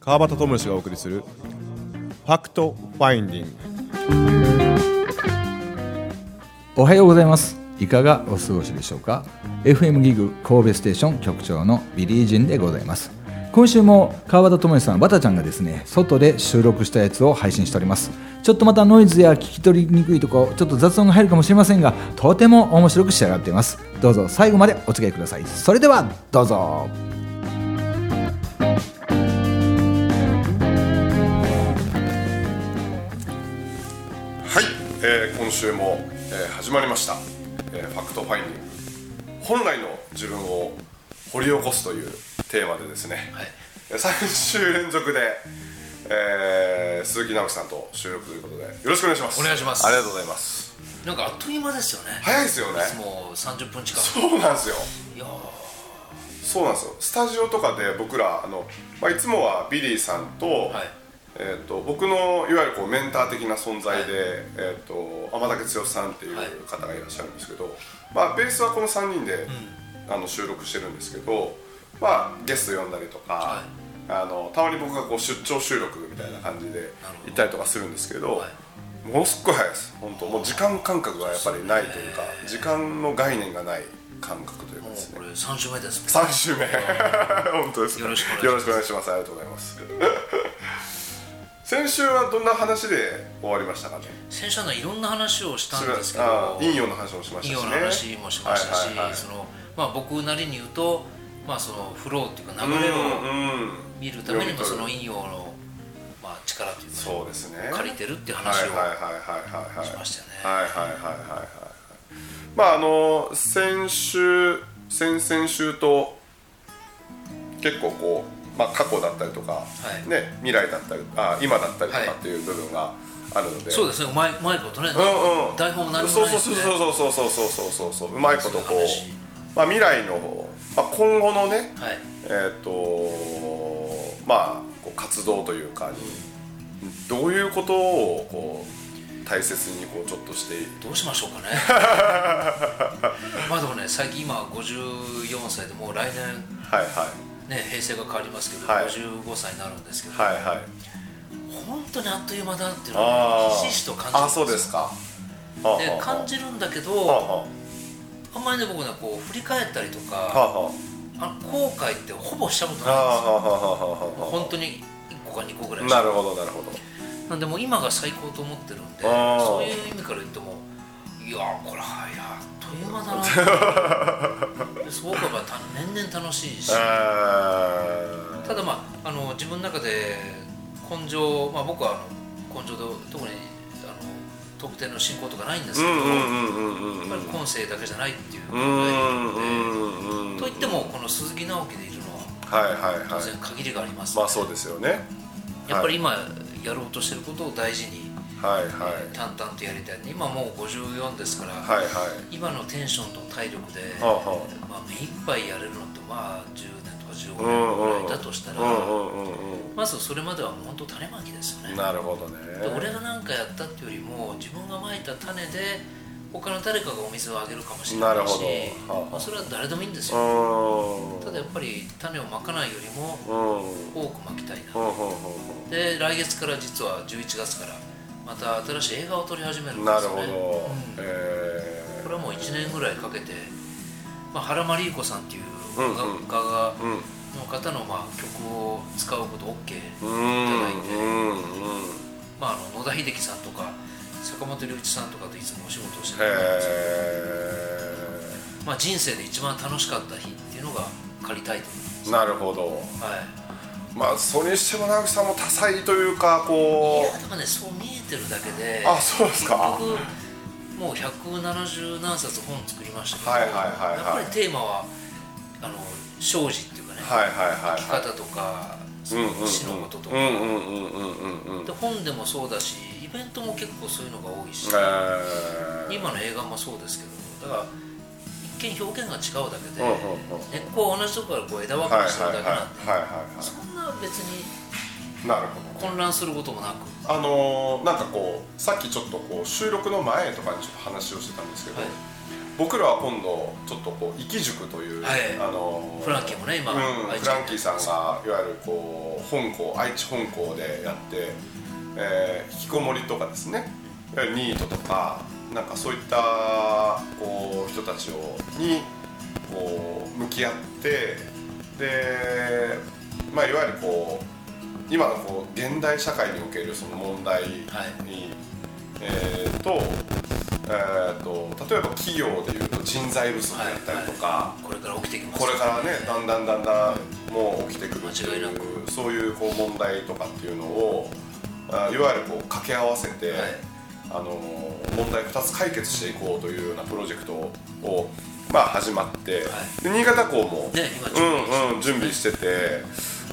川端智之がお送りするファクトファインディング。おはようございます。いかがお過ごしでしょうか？FM ギグ神戸ステーション局長のビリージンでございます。今週も川端智之さんバタちゃんがですね外で収録したやつを配信しております。ちょっとまたノイズや聞き取りにくいとこちょっと雑音が入るかもしれませんがとても面白く仕上がっています。どうぞ最後までお付き合いください。それではどうぞ。はい、えー今週も、えー始まりました、えー Fact Finding。本来の自分を掘り起こすというテーマでですね、えー3週連続で、えー鈴木七沖さんと収録ということでよろしくお願いします。お願いします。ありがとうございます。なんかあっという間ですよね。早いですよね。もう30分近く。そうなんですよ。いやー。そうなんですよ。スタジオとかで僕らあの、まあ、いつもはビリーさんと,、はい。えー、と僕のいわゆるこうメンター的な存在で、えー、と天竹剛さんっていうはい。方がいらっしゃるんですけど、まあ、ベースはこの3人で、あの収録してるんですけど、まあ、ゲスト呼んだりとか、はあのたまに僕がこう出張収録みたいな感じで行ったりとかするんですけど、はい。ものすっごい早いです。本当もう時間感覚がやっぱりないというか時間の概念がない感覚というかですね。これ3週目ですも週目。本当ですよろしくお願いします。よろしくお願いします。ありがとうございます。先週はどんな話で終わりましたかね？先週はいろんな話をしたんですけあど陰陽の話もしましたしね。陰陽の話もしましたし、はいはいはい。そのまあ僕なりに言うとまあそのフローっていうか流れをうん。見るためにもその陰陽のまあ力というかそうですね。借りてるっていうはい話をはいはいはいはいはい。しましたよね。はいはいはいはいはい。まああの先週先々週と結構こう、まあ、過去だったりとか、い。ね、未来だったりあ今だったりとはいかっていう部分があるので、そうですね。うまいうまいことね、うんうん、台本も何もそうそうないですね。そうそうそうそうそうそうそうそうう。まいことこう、まあ、未来の、まあ、今後のねはい。えっ、とまあこう活動というかにどういうことをこう大切にこうちょっとしてどうしましょうかね。まあでもね最近今54歳でもう来年はいはい。ね平成が変わりますけど、はい。55歳になるんですけど、はいはい。本当にあっという間だっていうのをあひしひしと感じるんああそうですかはあではあ感じるんだけはあどはあんまりね僕ねこう振り返ったりとあはかあはあ。の後悔ってほぼしたことないんですよ。本当に1個か2個ぐらいなるほどなるほど。なんでもう今が最高と思ってるんでそういう意味から言ってもいやーこれはやっという間だな。すごくやっぱた年々楽しいし。あただまああの自分の中で根性、まあ、僕はあの根性で特に特定の信仰とかないんですけど、今世だけじゃないっていう。考うえので、といってもこの鈴木直樹でいるのははいはいはい。当然限りがあります、まあそうですよね。やっぱり今やろうとしてることを大事にはいはい。淡々とやりたい。今もう54ですから、はいはい。今のテンションと体力で、はあはまあ、目いっぱいやれるのってまあ10年とか15うんうん。年ぐらいだとしたら、まずそれまではもう本当種まきですよね。うんなるほどね。で俺が何かやったっていうよりも自分がまいた種で他の誰かがお水をあげるかもしれないしはあはあまあ、それは誰でもいいんですよ。うん。ただやっぱり種をまかないよりも多くまきたいな。うんうんで来月から実は11月からまた新しい映画を撮り始めるんですよね。なるほど。うん。えこれはもう1年ぐらいかけて、まあ、原マリー子さんっていううんうん画画家ーうん。の方のまあ曲を使うこと OK いたうん。だいて、まあ、あの野田秀樹さんとか坂本龍一さんとかといつもお仕事をしてんですよえまあ、人生で一番楽しかった日っていうのが借りたいと思いなるほど。はい、まあそれにしても直樹さんも多彩というかこいやでもねそう見えてるだけであそうですか。もう170何冊本作りましたけど、はいはいはいはい。やっぱりテーマはあの生死っていうかね、うはいはいはい。生き方とか、その死のこととか、で本でもそうだしイベントも結構そういうのが多いし、えー。今の映画もそうですけどだから一見表現が違うだけで、根っこは同じとこからこう枝分はいはいかれしてるだけなんで、はいはいはいそんな別になるほど混乱することもなくあのーなんかこうさっきちょっとこう収録の前とかにちょっと話をしてたんですけど、はい僕らは今度ちょっとこう生き塾という、はい。あのフランキーもね今うん、フランキーさんがいわゆるこう本校愛知本校でやって、えー引きこもりとかですね。いわゆるニートとかなんかそういったこう人たちをにこう向き合ってで、まあ、いわゆるこう今のこう現代社会におけるその問題に、えーとえー、と例えば企業でいうと人材不足だったりとか、これから起きてきます。これからねだんだんだんだんもう起きてくるって間違いうそういうこう問題とかっていうのをあいわゆるこう掛け合わせて、はい。あの問題2つ解決していこうというようなプロジェクトを、まあ、始まって、で新潟港も、ね今準備うんうん、準備してて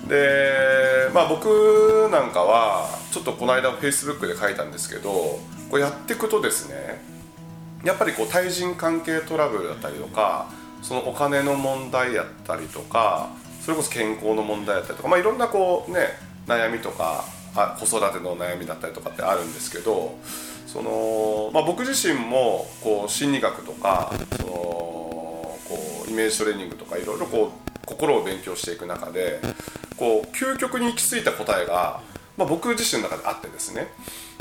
で、まあ、僕なんかはちょっとこの間フェイスブックで書いたんですけどこうやっていくとですねやっぱりこう対人関係トラブルだったりとかそのお金の問題やったりとかそれこそ健康の問題だったりとか、まあ、いろんなこうね悩みとかあ子育ての悩みだったりとかってあるんですけどその、まあ、僕自身もこう心理学とかそのこうイメージトレーニングとかいろいろこう心を勉強していく中でこう究極に行き着いた答えが、まあ、僕自身の中であってですね。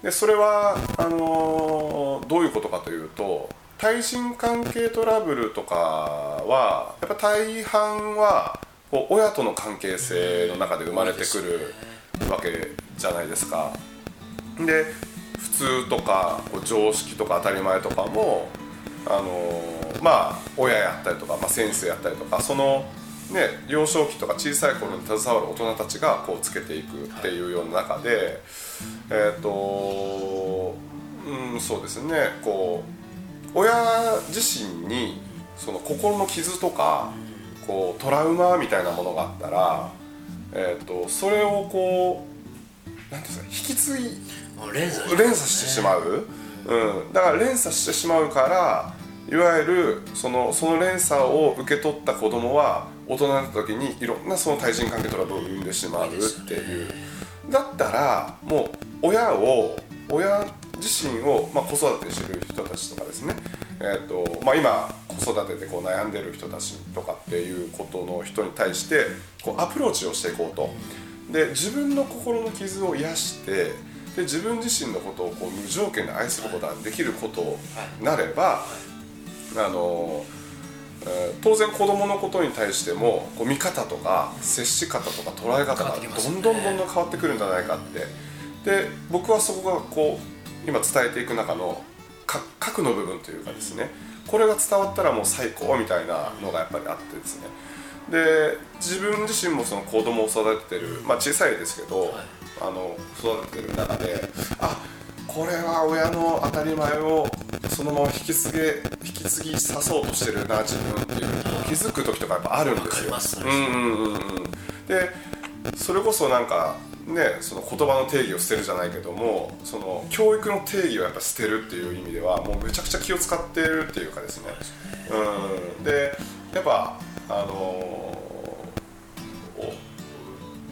でそれはあのどういうことかというと対人関係トラブルとかはやっぱ大半はこう親との関係性の中で生まれてくるわけじゃないですか。で普通とかこう常識とか当たり前とかもあのまあ親やったりとか、まあ、先生やったりとかそのね幼少期とか小さい頃に携わる大人たちがこうつけていくっていうような中で、えっ、とうんそうですねこう親自身にその心の傷とかこうトラウマみたいなものがあったら、えー、とそれをこうなんていうんですか引き継ぎ連鎖連鎖してしまう、うん、だから連鎖してしまうからいわゆるそのその連鎖を受け取った子供は大人になった時にいろんなその対人関係トラブルを生んでしまうっていう。だったらもう親を親自身を、まあ、子育てしてる人たちとかですね、えーとまあ、今子育てでこう悩んでる人たちとかっていうことの人に対してこうアプローチをしていこうと。で自分の心の傷を癒してで自分自身のことをこう無条件で愛することができることになれば、あのえー当然子供のことに対してもこう見方とか接し方とか捉え方がどんどんどんどん変わってくるんじゃないかって。で僕はそこがこう今伝えていく中のか核の部分というかですね。これが伝わったらもう最高みたいなのがやっぱりあってですね。で自分自身もその子供を育ててる、まあ、小さいですけど、あの育ててる中であこれは親の当たり前をそのまま引き継げ引き継ぎさそうとしてるな自分っていう気づく時とかやっぱあるんですよ。すうんうんうんうんでそれこそなんかねその言葉の定義を捨てるじゃないけどもその教育の定義をやっぱ捨てるっていう意味ではもうめちゃくちゃ気を使ってるっていうかですね。うんでやっぱあのーお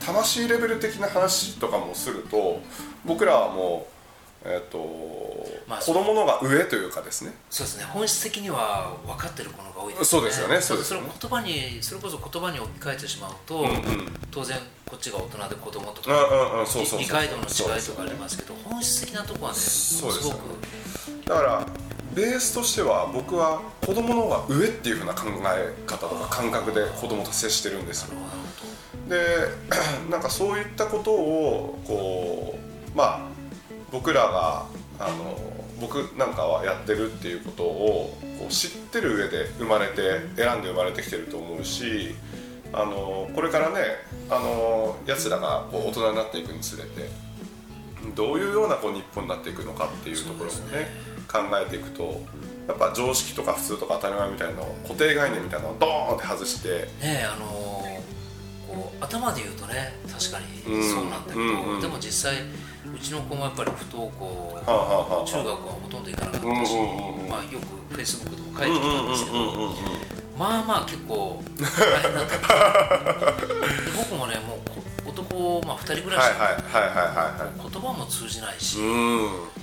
魂レベル的な話とかもすると僕らはもう、えっとまあ子供のが上というかですね。そうですね。本質的には分かってるものが多いですそうですよね。そうですそれ言葉にそれこそ言葉に置き換えてしまうと、うんうん。当然こっちが大人で子供とうんか理解度の違いとかありますけど本質的なところはねす。ごく。だからベースとしては僕は子供の方が上っていう風な考え方とか感覚で子供と接してるんですよ。で なんかそういったことをこうまあ僕らがあの僕なんかはやってるっていうことをこう知ってる上で生まれて選んで生まれてきてると思うしあのこれからねあのやつらがこう大人になっていくにつれてどういうようなこう日本になっていくのかっていうところもね考えていくとやっぱ常識とか普通とか当たり前みたいなのを固定概念みたいなのをドーンって外してねあのこう頭で言うとね確かにうん。そうなんだけど、うんうん。でも実際うちの子もやっぱり不登校はあはあはあ。中学はほとんど行かなかったし、まあ、よくフェイスブックでも書いてきたんですけど、まあまあ結構大変だったんで僕もねもうこ男、まあ、2人暮らしはいはいはいはいはいはい言葉も通じないし、うん。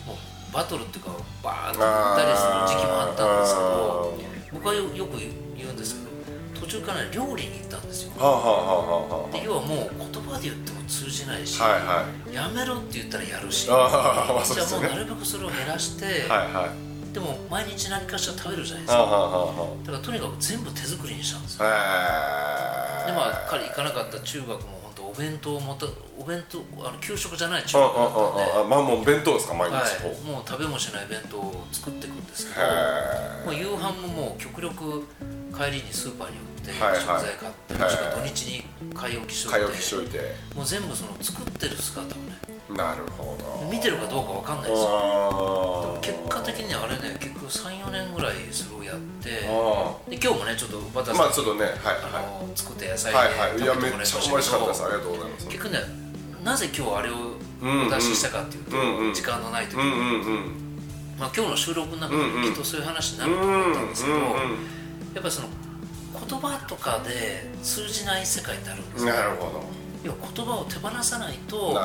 もうバトルっていうかバーッと行ったりする時期もあったんですけど僕はよよく途中から料理に行ったんですよ。はあはあはあはあで要はもう言葉で言っても通じないし、はいはい。やめろって言ったらやるし。ああまあじゃあもうなるべくそれを減らして、はいはい。でも毎日何かしら食べるじゃないですか。はあはあはだからとにかく全部手作りにしたんですよ。でまあ彼行かなかった中学も本当お弁当をもたお弁当あの給食じゃない中ああ学だったんで。あああまあもう弁当ですか毎日、はい、もう食べもしない弁当を作っていくんですけどへもう夕飯ももう極力帰りにスーパーに売ってはいはい。食材買って、もしくは土日に買い置きしえといて買いいて。もう全部その作ってる姿をねなるほど。見てるかどうかわかんないですよ。あ結果的にあれね結局34年ぐらいそれをやってあで今日もねちょっとバタまあちょっとねはいあはの作った野菜いで食べてもらいましたけど美味しかったです。ありがとうございます。結局ねなぜ今日あれをうんお出ししたかっていうと、うんうん。時間のない時に、うんうんうん。まあ、今日の収録の中でうんうんきっとそういう話になるとうん思ったんですけど、うんやっぱりその言葉とかで通じない世界ってあるんですよ。なるほ要は言葉を手放さないど。と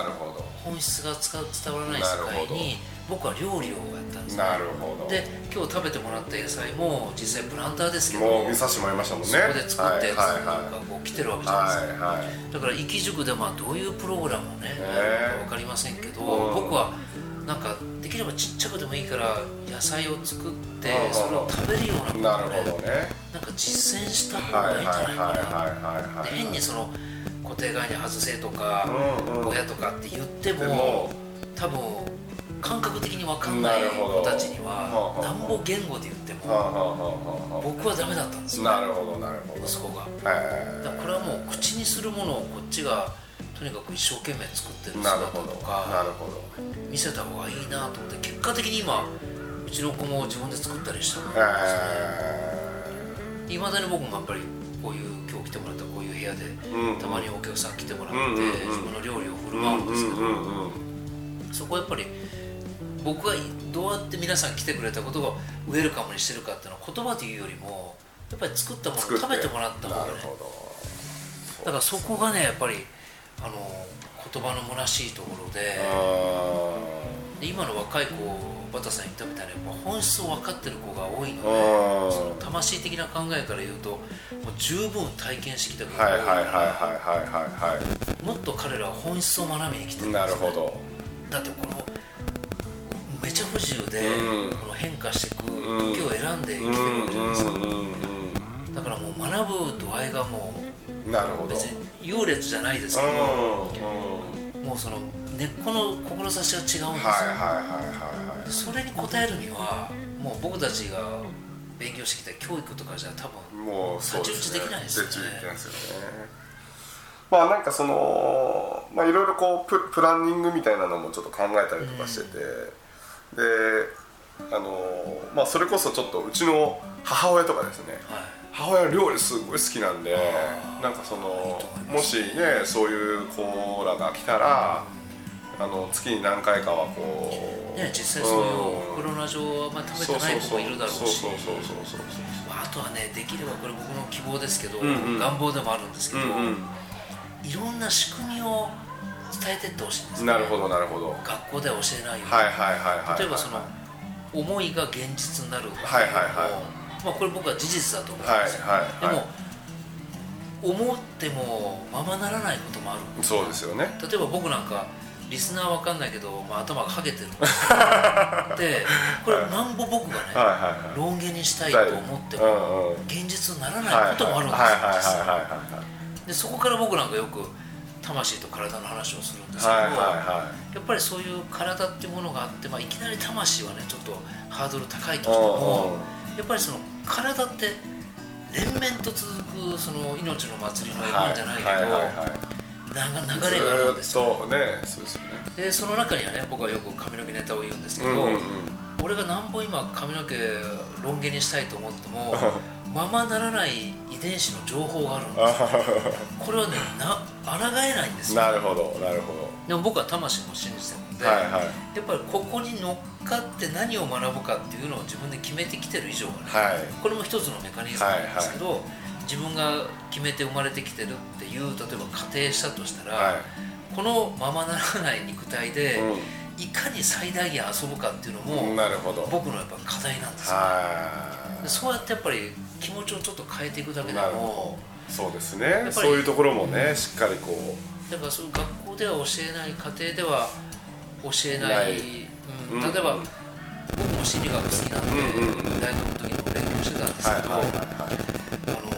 本質が伝わらない世界に僕は料理をやったんですね。なるほど。で今日食べてもらった野菜も実際プランターですけどもう見させてもらいましたもんね。そこで作ったやつがはいはいこう来てるわけじゃないですか、はいはいだから生き塾でまあどういうプログラムをね、ね分かりませんけど、うん。僕はなんかできればちっちゃくでもいいから野菜を作ってうんそれを食べるようななることをねほどね。なんか実践した方はいはいがいいんじゃないかな、はいはいはいで変にその固定概念外せとか、うんうん。親とかって言っても多分感覚的に分かんない子たちにはなんぼ言語で言ってはあも僕はダメだったんですよ。あなるほどなるほど。息子が。へだからこれはもう口にするものをこっちがとにかく一生懸命作ってるえ姿なるほど。とかなるほど。見せた方がいいなと思って結果的に今うちの子も自分で作ったりしたのへいまだに僕もやっぱりこういう今日来てもらったこういう部屋でうん。たまにお客さん来てもらってうんうんうん。自分の料理を振るえ舞うんですけどうんうんうん。そこはやっぱり僕がどうやって皆さん来てくれたことがウェルカムにしてるかっていうのは言葉というよりもやっぱり作ったものを食べてもらった方がね。だからそこがねやっぱりあの言葉の虚しいところでどで今の若い子バタさん言ったみたいにやっぱ本質を分かってる子が多いのでその魂的な考えから言うともう十分体験してきた子はいが多いからはいはいはいはいはもっと彼らは本質を学びに来てるんですいなるほど。だってこのめちゃ不自由で、うん。この変化していくん。時を選んで生きてるわけじゃないですか、うんだからもう学ぶ度合いがもうんなるほど。う別に優劣じゃないですけど、うんうん。もうその根っこの志が違うんですよ、はいはいはいはいでそれに応えるにはもう僕たちが勉強してきた教育とかじゃ多分もうそうですね。太刀打ちできないですよね。まあなんかそのまあいろいろこうププランニングみたいなのもちょっと考えたりとかしてて、であのまあそれこそちょっとうちの母親とかですね。はい母親料理すごい好きなんでなんかそのもしねそういう子らが来たらあの月に何回かはこうね実際そういうおふくろの味をあんまり食べてない子もいるだろうし。そうそうそうそうああとはねできればこれ僕の希望ですけど、んうん願望でもあるんですけど、うんいろんな仕組みを伝えてってほしいんですうんなるほどなるほど学校では教えないように、はいはいはいはい例えばその思いが現実になるはいはいはいまあこれ僕は事実だと思うんはいですよ、はいはいでも思ってもままならないこともある。そうですよね。例えば僕なんかリスナーわかんないけど、まあ、頭がハゲてる。ん ででこれなんぼ僕がね、はいはいはい。ロン毛にしたいと思ってうも現実にならはいないこともあるんですよ。でそこから僕なんかよく魂と体の話をするんですけど、はいはいはやっぱりそういう体っていうものがあって、まあ、いきなり魂はねちょっとハードル高いとしてもやっぱりその体って連綿と続くその命の祭りの絵本じゃないけど、はいは流れがあるんですよねそうですよねでその中にはね僕はよく髪の毛ネタを言うんですけど、うんうんうん。俺がなんぼ今髪の毛ロン毛にしたいと思ってもままならない遺伝子の情報があるんですよ。これはねな抗えないんですよ。なるほどなるほでも僕は魂も信じてる。ので、どはいはい。やっぱりここに乗っかって何を学ぶかっていうのを自分で決めてきてる以上はね、はい。これも一つのメカニズムなんですけど、自分が決めて生まれてきてるっていう例えば仮定したとしたら、はい。このままならない肉体で、ういかに最大限遊ぶかっていうのも、んなるほど。僕のやっぱ課題なんですよ、はでそうやってやっぱり気持ちをちょっと変えていくだけでもそうですね。そういうところもねしっかりこう。だからそういう学校では教えない家庭では教えない。うん。うん。例えば、僕も心理学好きなんで、大学の時にも勉強してたんですけど、はいはいあの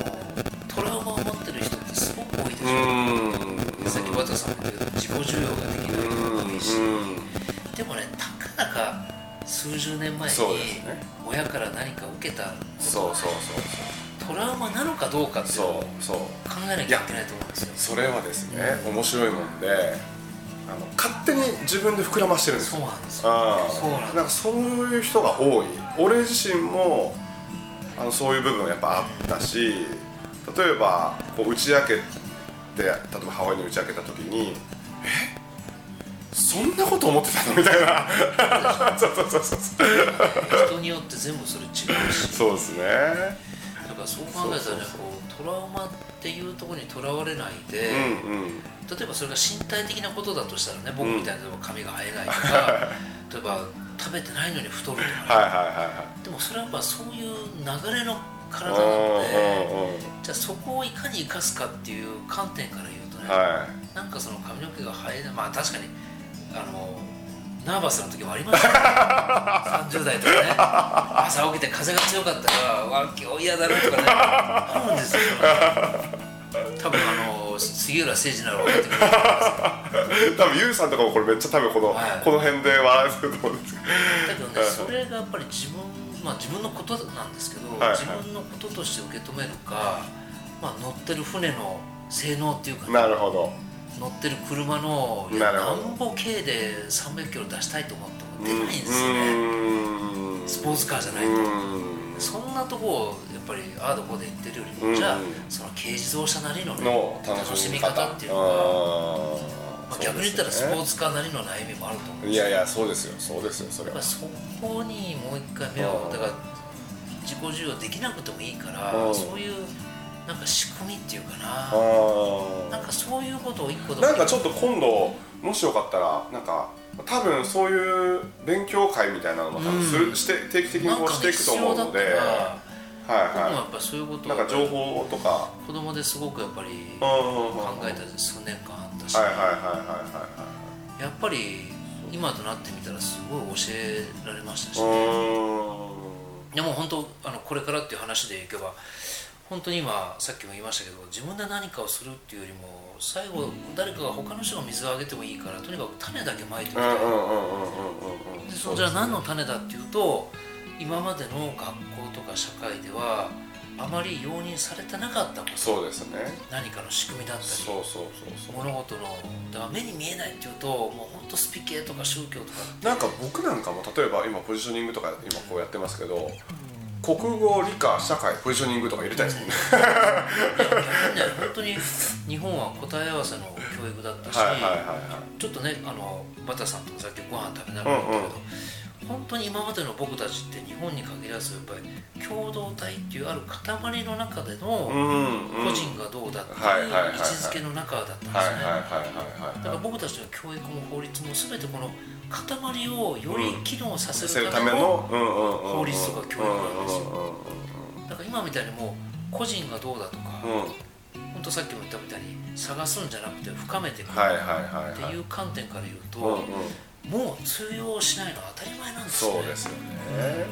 トラウマを持ってる人ってすごく多いでしょ、うん。さっき和田さんも言ったけど自己需要ができない人も多いし、うんでもねたかだか数十年前に親から何か受けたそうそうそうトラウマなのかどうかって考えなきゃいけないと思うんですよ。それはですね面白いもんであの勝手に自分で膨らましてるんですよ。そうなんですよ。あそうなんかそういう人が多い。俺自身もあのそういう部分はやっぱあったし例えばこう打ち明けて例えば母親に打ち明けた時に「え？そんなこと思ってたの?」みたいな。そうそうそうそう。人によって全部それ違うし。そうですね。だからそう考えたらねこうトラウマっていうところにとらわれないで、うんうん。例えばそれが身体的なことだとしたらね僕みたいに例えば髪が生えないとか、例えば食べてないのに太るとかね、はいでもそれはやっぱそういう流れの体なうんのでうんうん。じゃあそこをいかに生かすかっていう観点から言うとね、はなんかその髪の毛が生えないまあ確かにあのナーバスな時もありましたよ。30代とかね。朝起きて風が強かったらわ今日嫌だなとかね。あるんですよ。多分あの杉浦誠二なら分かってくれると思います。い多分ユウさんとかもこれめっちゃ多分この、はい。この辺で笑ってると思うんです。けどだけどねそれがやっぱり自分まあ自分のことなんですけど、はいはい。自分のこととして受け止めるか、まあ、乗ってる船の性能っていうかね。なるほど乗ってる車のなんぼ軽で300キロ出したいと思っても出ないんですうよねスポーツカーじゃないと。そんなとこをやっぱりああどこで言ってるよりも、うん。じゃあその軽自動車なりの,、ね、の楽しみ方方っていうのが、まあ、逆に言ったらスポーツツカーなりの悩みもあると思うしいやいやそうですよ。そうですよそれは。そこにもう一回目をうん。だから自己需要できなくてもいいからうん。そういうなんか仕組みっていうかな。あなんかそういうことを一個なんかちょっと今度もしよかったらなんか多分そういう勉強会みたいなのも多分する、うん。して定期的にこうしていくと思うので。らはいは僕もやっぱりそういうことなんか情報とか。子供ですごくやっぱり考考えた数年間あったし。はいはいはいはいはいやっぱり今となってみたらすごい教えられましたし。はいうーん。でも本当あのこれからっていう話でいけば本当に今さっきも言いましたけど自分で何かをするっていうよりも最後誰かが他の人が水をあげてもいいからとにかく種だけまいてみたいうんうんうんうんうんうんでそじゃあ何の種だっていうと今までの学校とか社会ではあまり容認されてなかったことそうですね何かの仕組みだったりそうそうそうそう物事のだから目に見えないっていうともう本当スピ系とか宗教とかなんか僕なんかも例えば今ポジショニングとか今こうやってますけど国語理科社会ポジショニングとか入れたいですもんね。本当に日本は答え合わせの教育だったし、はいはいはいはい。ちょっとねあのバタさんとさっきご飯食べながら言ったけど、本当に今までの僕たちって日本に限らずやっぱり共同体っていうある塊の中でのうんうん。個人がどうだってはいう位置づけの中だったんですね、だから僕たちの教育も法律も全てこの塊をより機能させるるための法法律とか教育今みたいにもう個人がどうだとか、うん。うんうん本当さっきも言ったみたいに探すんじゃなくて深めていくっていう観点から言うと、うんうん。もう通用しないのは当たり前なんですよ、ね、そうですよね。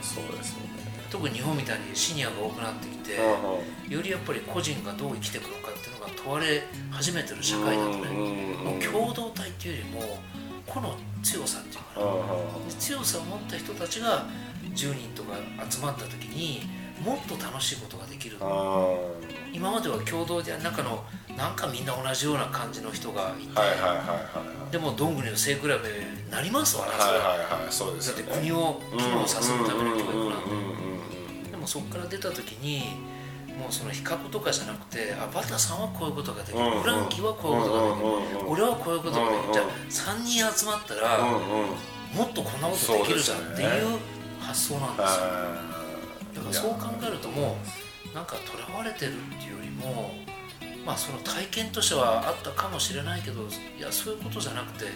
そうですよね。特に日本みたいにシニアが多くなってきて、うんよりやっぱり個人がどう生きていくのかっていうのが問われ始めてる社会だとね、もう共同体っていうよりも個の強さっていうかな、強さを持った人たちが10人とか集まった時にもっと楽しいことができる。うん今までは共同で中のなんかみんな同じような感じの人がいて、でもどんぐりの背比べになりますわな、それ。はだって国を機能させるための教育なんででもそこから出た時にもうその比較とかじゃなくてあバタさんはこういうことができる。フランキーはこういうことができる。俺はこういうことができる。じゃあ3人集まったらもっとこんなことできるじゃんっていう発想なんですよだからそう考えるともうなんかとらわれてるっていうよりもまあその体験としてはあったかもしれないけどいやそういうことじゃなくて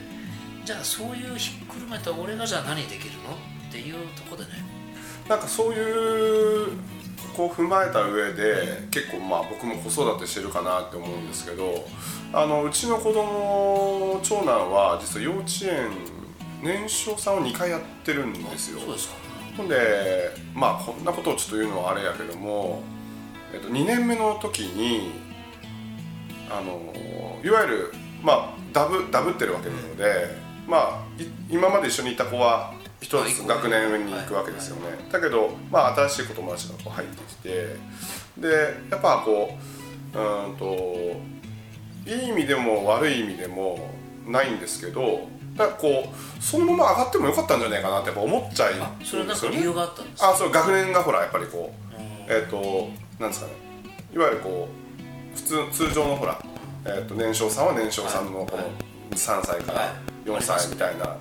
じゃあそういうひっくるめた俺がじゃあ何できるのっていうとこでね。なんかそういうこを踏まえた上で結構まあ僕も子育てしてるかなって思うんですけどあのうちの子供長男は実は幼稚園年少さんを2回やってるんですよ。そうですかほんでまあこんなことをちょっと言うのはあれやけども、えっと、2年目の時にあのいわゆるまあダブダブってるわけなので、まあい今まで一緒にいた子は一つ学年上に行くわけですよね、だけど、まあ、新しい子友達がこう入ってきてでやっぱこううーんといい意味でも悪い意味でもないんですけどだからこうそのまま上がってもよかったんじゃないかなってやっぱ思っちゃいあそれはなんか理由があったんですか？あそう学年がほらやっぱりこううん。えっ、となんですかね。いわゆるこう普通通常のほら、えー、と年少さんは年少さんのこの3歳からはい。4歳みたいな、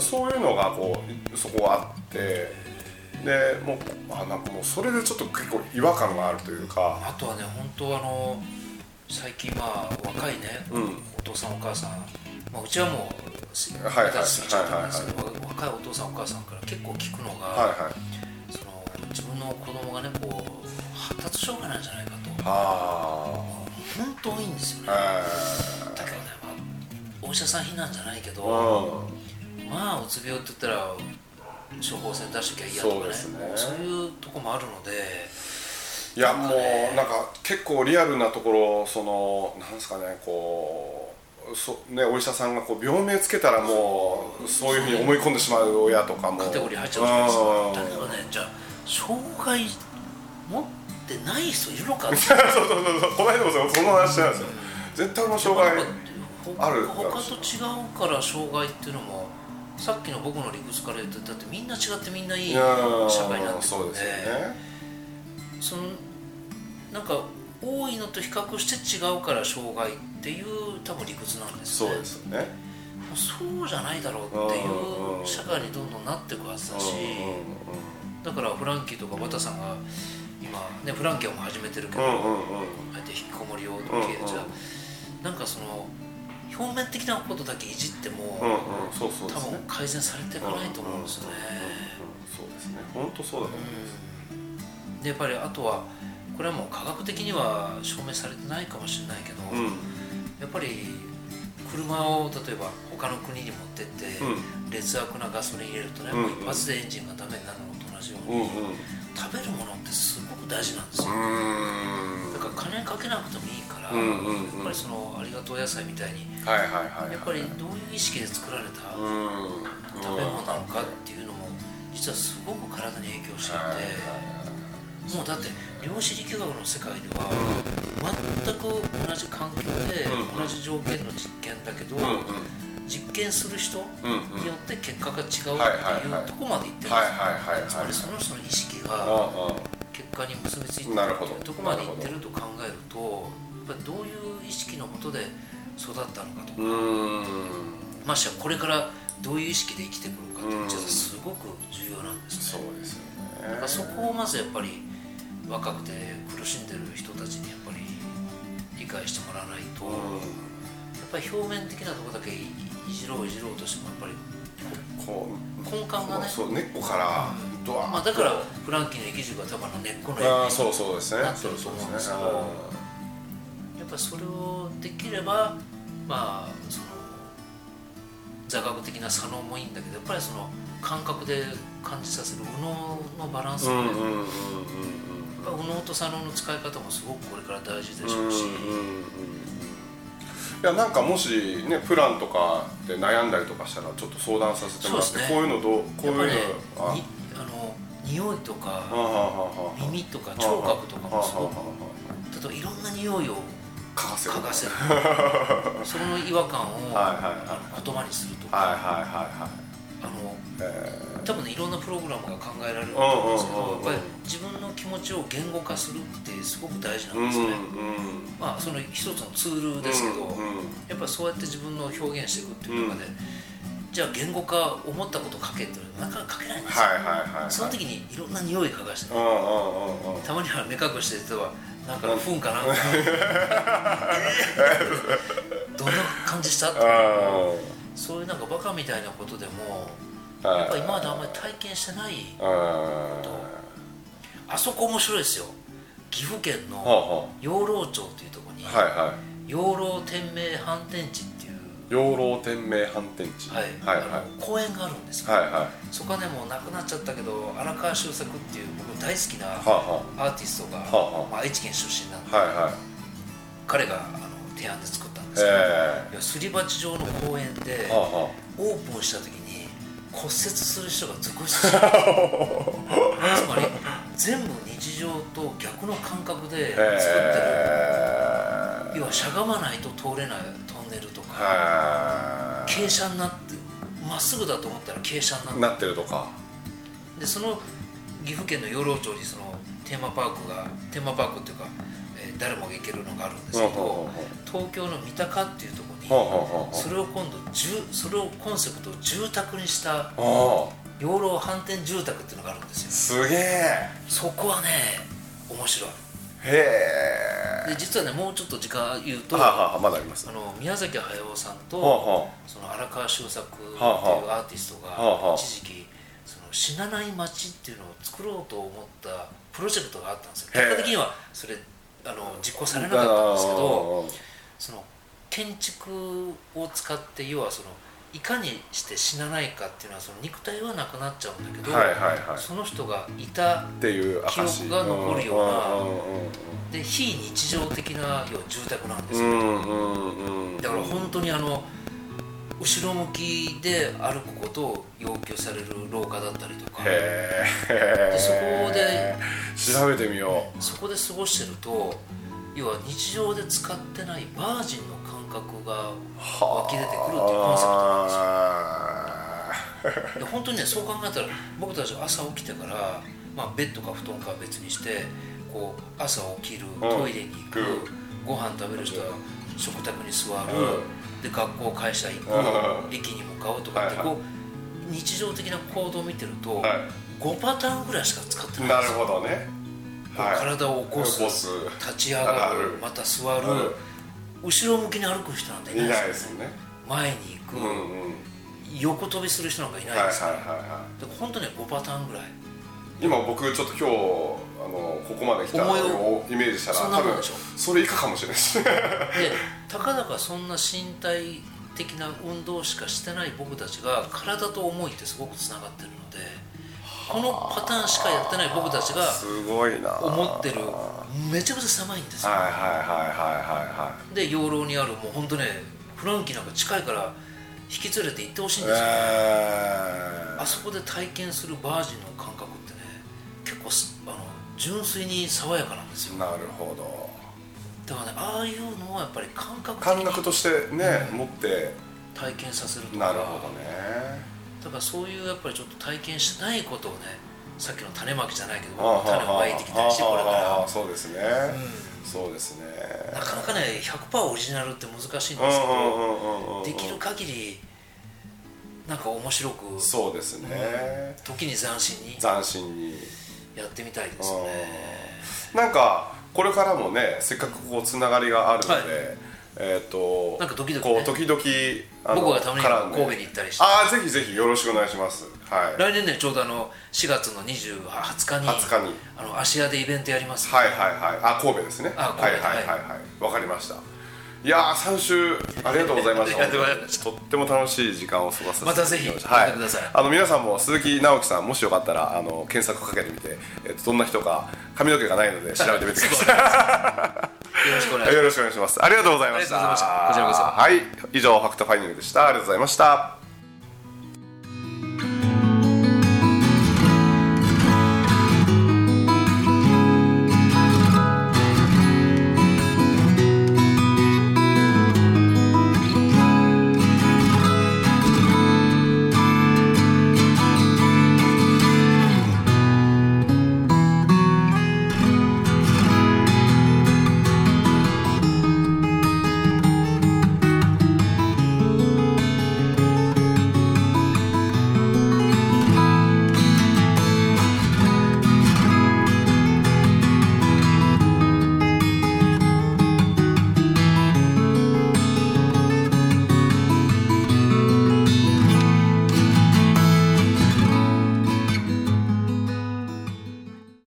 そういうのがこうそこはあってでもうあなんかもうそれでちょっと結構違和感があるというか。あとはね本当あの最近まあ若いね、うん。お父さんお母さん、まあ、うちはもうすはいはい過ぎちゃったんですけど、若いお父さんお母さんから結構聞くのが、はいはい。その自分の子供がねこう発達障害なんじゃないかと。あ。本当多いんですよね。あだけどね、まあ、お医者さん非難じゃないけど、うん。まあうつ病って言ったら処方箋出しときゃいいやとかね。そうね。そういうとこもあるのでいやもうなんか結構リアルなところそのなんですかねこうそねお医者さんがこう病名つけたらもうそういうふうに思い込んでしまう親とかも。カテゴリー入っちゃうじゃないですかうんだけどねじゃあ障害持ってない人いるのかって そうそうそうそうこの間もそその話なんですよ。絶対の障害ある他と違うから障害っていうのもさっきの僕の理屈から言うとだってみんな違ってみんないい社会になんで。よね。そのなんか多いのと比較して違うから障害っていう多分理屈なんですね。そうですよね。そうじゃないだろうっていう社会にどんどんなっていくはずだしうだからフランキーとかバタさんが今ねフランキーも始めてるけど、あえて引きこもりを受けうんうん。じゃあなんかその表面的なことだけいじっても、多分改善されていかないと思うんですよね。そうですね。本当そうだと思います。うん。でやっぱりあとはこれはもう科学的には証明されてないかもしれないけど、うんやっぱり車を例えば他の国に持ってって、うん。劣悪なガソリン入れるとね、うんもう一発でエンジンがダメになるのと同じように、食べるものってすごく大事なんですよ、うん。だから金かけなくてもいいから、やっぱりそのありがとう野菜みたいにやっぱりどういう意識で作られたうん。食べ物なのかっていうのも実はすごく体に影響していてもうだって量子力学の世界では全く同じ環境でうん同じ条件の実験だけど実験する人によって結果が違うってはいはいはい。いうとこまでいってるんですはいよはいはいはい。つまりその人の意識があ結果に結びついてるなるほど。とこまでいってると考えるとやっぱりどういう意識のもとで育ったのかとか。ましてやこれからどういう意識で生きてくるかっていうのは実はすごく重要なんですね。そうですよね。だからそこをまずやっぱり若くて苦しんでる人たちにやっぱり理解してもらわないと、やっぱり表面的なところだけいいじろういじろうとしてもやっぱりこう根幹がねそう根っこからドワまあ、だからフランキーの生き軸が多分根っこのああにそうそうですね。なってと思うんですけどやっぱりそれをできればまあその座学的な左脳もいいんだけどやっぱりその感覚で感じさせる右脳のバランスうんもね、ぱ右脳と左脳の使い方もすごくこれから大事でしょうし、うんいやなんかもしねプランとかで悩んだりとかしたらちょっと相談させてもらって、ね。こういうのどうこういうのねあの匂いとはあか耳とか聴覚とかもすごく例えばいろんな匂いを嗅がせる。嗅がせる。その違和感を、はいはいはい。あの言葉にするとか、はいはいはいはいあのえ多分ねいろんなプログラムが考えられると思うんですけど、やっぱり自分の気持ちを言語化するってすごく大事なんんですね、うんまあその一つのツールですけど、うんうんやっぱりそうやって自分の表現していくっていう中で、じゃあ言語化思ったこと書けってなかなか書けないんですよ、その時にいろんな匂い嗅がして、うんうんうんうん。たまには目隠してる人はなんか糞かなん。か どんな感じした？ってあそういうなんかバカみたいなことでもあやっぱり今まであんまり体験してないああそこ面白いですよ。岐阜県はあのは養老町っていうところに、あはいは養老天明反転地っていう、い養老天明反転地。はい。はいはい。公園があるんですよ、はいはい。そこはねもうなくなっちゃったけど荒川修作っていう僕大好きなはアーティストが、はあはあ。まあ、愛知県出身なんで、あはいはい。彼があの提案で作っですけど、え。いやすり鉢状の公園でオープンした時に骨折する人が続出した。つまり全部日常と逆の感覚であ作ってる、ええ要はしゃがまないと通れないトンネルとか。は傾斜になってまっすぐだと思ったら傾斜になって。るとか。でその岐阜県の養老町にそのテーマパークがテーマパークっていうか、えー誰もが行けるのがあるんですけど東京の三鷹っていうとこはあろにそれを今度住それをコンセプトを住宅にした養老反転住宅っていうのがあるんですよ。すげえ。そこはね面白い。へで実はねもうちょっと時間言うとあはあまだありますあの宮崎駿さんと、その荒川修作っていうアーティストが一時期その死なない街っていうのを作ろうと思ったプロジェクトがあったんですよ。結果的にはそれあの実行されなかったんですけどその建築を使って要はそのいかにして死なないかっていうのはその肉体はなくなっちゃうんだけど、はいはいはい。その人がいたっていう証記憶が残るようなうんで非日常的な要は住宅なんですよ、うんうんうんうん。だから本当にあの後ろ向きで歩くことを要求される廊下だったりとか。でそこで調べてみよう。そこで過ごしてると要は日常で使ってないバージンの感覚が湧き出てくるっていうコンセプトなんですよ。で本当にねそう考えたら僕たち朝起きてから、まあ、ベッドか布団かは別にしてこう朝起きるトイレに行く、うん。ご飯食べる人は食卓に座る、うで学校会社行く、うん。駅に向かうとかってこう日常的な行動を見てると、は5パターンぐらいしか使ってないんなるですよ。ほどね。体を起こす立ち上がるる。また座る、うん。後ろ向きに歩く人なんていいないですよね。前に行く、横跳びする人なんかいないですから、本当ね5パターンぐらいい今僕ちょっと今日あのここまで来たの思いををイメージしたら多分そんなもんでしょそれ以下かもしれないですね。でたかだかそんな身体的な運動しかしてない僕たちが体と思いってすごくつながってるのでこのパターンしかやってない僕たちがすごいな。思ってる。めちゃくちゃ寒いんですよ、はいはいはいはいはいはで養老にあるもう本当ねフランキーなんか近いから引き連れて行ってほしいんいですよ、えあそこで体験するバージンの感覚あの純粋に爽やかなんですよ。ー、なるほど。だからねああいうのはやっぱり感覚感覚としてね、持って。体験させるとか。なるほどね。だからそういうやっぱりちょっと体験しないことをねさっきの種まきじゃないけど種をまいてきたりしてこれあかあそうですね、そうですね。らなかなかね100%オリジナルって難しいんうんですけどうんうんうんうんできる限りなんか面白くそうですね、時に斬新に。斬新にやってみたいですよね。なんかこれからもねせっかくこうつながりがあるので、はい。えっ、となんか時々ね。こう時々僕がたまに神戸に行ったりして。ああぜひぜひよろしくお願いします。はい。来年ねちょうどあの4月の20 20日に20日に。あの芦屋でイベントやりますはいはいはい。あ神戸ですね。あ神戸はいはいはい。はい。わかりましたいやー3週ありがとうございました。とっても楽しい時間を過ごさせてまたぜひいただきました。呼ん。でください。あの皆さんも鈴木直樹さんもしよかったらあの検索かけてみて、えっとどんな人か髪の毛がないので調べてみてください。よろしくお願いします。よろしくお願いします。ありがとうございました。ありがとうございました。こちらこそ。はい。以上ファクトファインディングでした。ありがとうございました